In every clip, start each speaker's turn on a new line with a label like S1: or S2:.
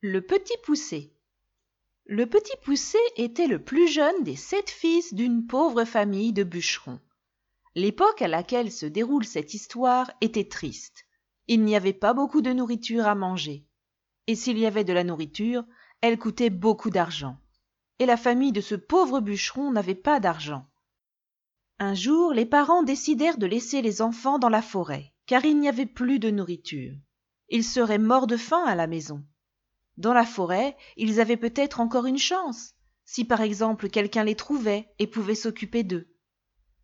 S1: Le petit poucet. Le petit poucet était le plus jeune des sept fils d'une pauvre famille de bûcherons. L'époque à laquelle se déroule cette histoire était triste. Il n'y avait pas beaucoup de nourriture à manger. Et s'il y avait de la nourriture, elle coûtait beaucoup d'argent. Et la famille de ce pauvre bûcheron n'avait pas d'argent. Un jour, les parents décidèrent de laisser les enfants dans la forêt, car il n'y avait plus de nourriture. Ils seraient morts de faim à la maison. Dans la forêt, ils avaient peut-être encore une chance, si par exemple quelqu'un les trouvait et pouvait s'occuper d'eux.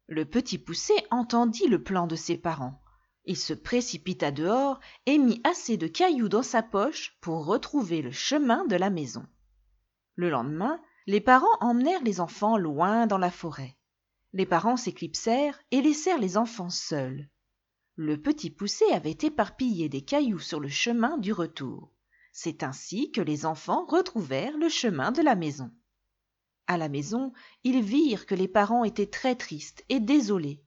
S1: Le petit poucet entendit le plan de ses parents. Il se précipita dehors et mit assez de cailloux dans sa poche pour retrouver le chemin de la maison. Le lendemain, les parents emmenèrent les enfants loin dans la forêt les parents s'éclipsèrent et laissèrent les enfants seuls. Le petit poucet avait éparpillé des cailloux sur le chemin du retour. C'est ainsi que les enfants retrouvèrent le chemin de la maison. À la maison, ils virent que les parents étaient très tristes et désolés,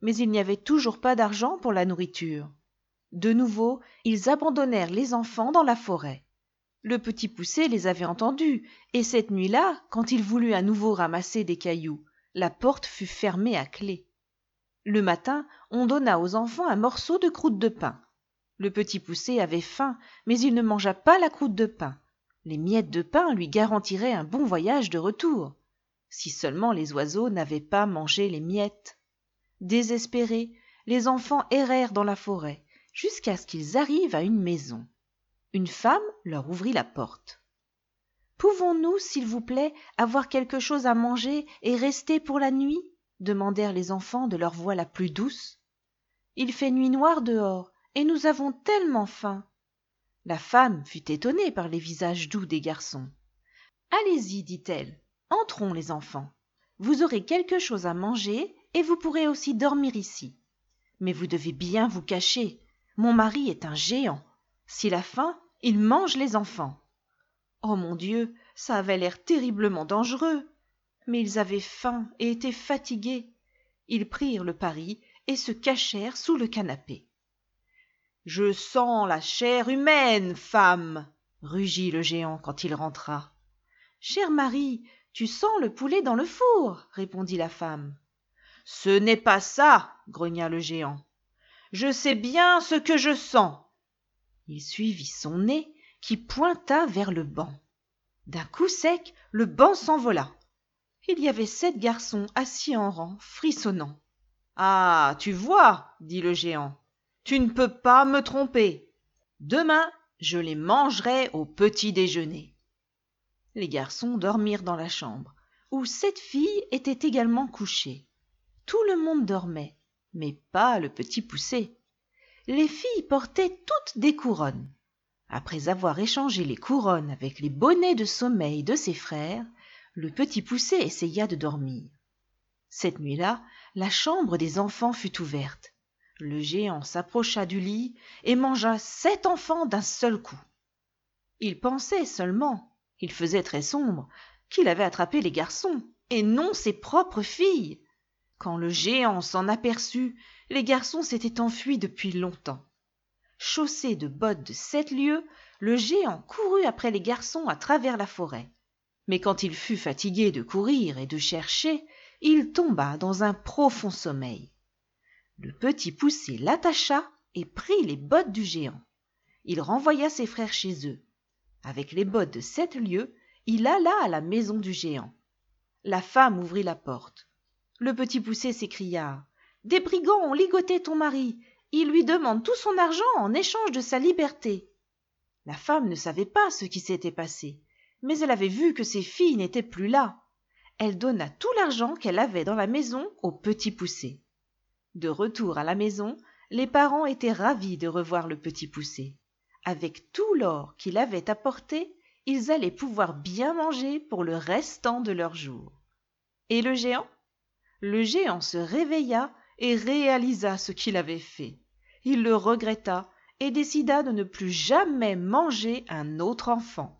S1: mais il n'y avait toujours pas d'argent pour la nourriture. De nouveau, ils abandonnèrent les enfants dans la forêt. Le petit poucet les avait entendus, et cette nuit-là, quand il voulut à nouveau ramasser des cailloux, la porte fut fermée à clef le matin on donna aux enfants un morceau de croûte de pain le petit poucet avait faim mais il ne mangea pas la croûte de pain. Les miettes de pain lui garantiraient un bon voyage de retour si seulement les oiseaux n'avaient pas mangé les miettes. Désespérés les enfants errèrent dans la forêt jusqu'à ce qu'ils arrivent à une maison. Une femme leur ouvrit la porte pouvons-nous s'il vous plaît avoir quelque chose à manger et rester pour la nuit? demandèrent les enfants de leur voix la plus douce il fait nuit noire dehors et nous avons tellement faim. La femme fut étonnée par les visages doux des garçons. Allez-y dit-elle entrons les enfants. Vous aurez quelque chose à manger et vous pourrez aussi dormir ici. Mais vous devez bien vous cacher. Mon mari est un géant. S'il a faim il mange les enfants. Oh mon dieu ça avait l'air terriblement dangereux. Mais ils avaient faim et étaient fatigués. Ils prirent le pari et se cachèrent sous le canapé je sens la chair humaine femme rugit le géant quand il rentra. Chère marie tu sens le poulet dans le four répondit la femme. Ce n'est pas ça grogna le géant. Je sais bien ce que je sens. Il suivit son nez qui pointa vers le banc. D'un coup sec le banc s'envola. Il y avait sept garçons assis en rang frissonnant ah tu vois dit le géant tu ne peux pas me tromper. Demain je les mangerai au petit déjeuner. Les garçons dormirent dans la chambre où sept filles étaient également couchées tout le monde dormait mais pas le petit poucet les filles portaient toutes des couronnes. Après avoir échangé les couronnes avec les bonnets de sommeil de ses frères le petit poucet essaya de dormir. Cette nuit-là la chambre des enfants fut ouverte le géant s'approcha du lit et mangea sept enfants d'un seul coup. Il pensait seulement il faisait très sombre qu'il avait attrapé les garçons et non ses propres filles. Quand le géant s'en aperçut les garçons s'étaient enfuis depuis longtemps. Chaussé de bottes de sept lieues le géant courut après les garçons à travers la forêt. Mais quand il fut fatigué de courir et de chercher il tomba dans un profond sommeil le petit poucet l'attacha et prit les bottes du géant. Il renvoya ses frères chez eux. Avec les bottes de sept lieues il alla à la maison du géant. La femme ouvrit la porte. Le petit poucet s'écria des brigands ont ligoté ton mari. Il lui demande tout son argent en échange de sa liberté la femme ne savait pas ce qui s'était passé mais elle avait vu que ses filles n'étaient plus là. Elle donna tout l'argent qu'elle avait dans la maison au petit poucet de retour à la maison les parents étaient ravis de revoir le petit poucet avec tout l'or qu'il avait apporté ils allaient pouvoir bien manger pour le restant de leurs jours et le géant? Le géant se réveilla et réalisa ce qu'il avait fait. Il le regretta et décida de ne plus jamais manger un autre enfant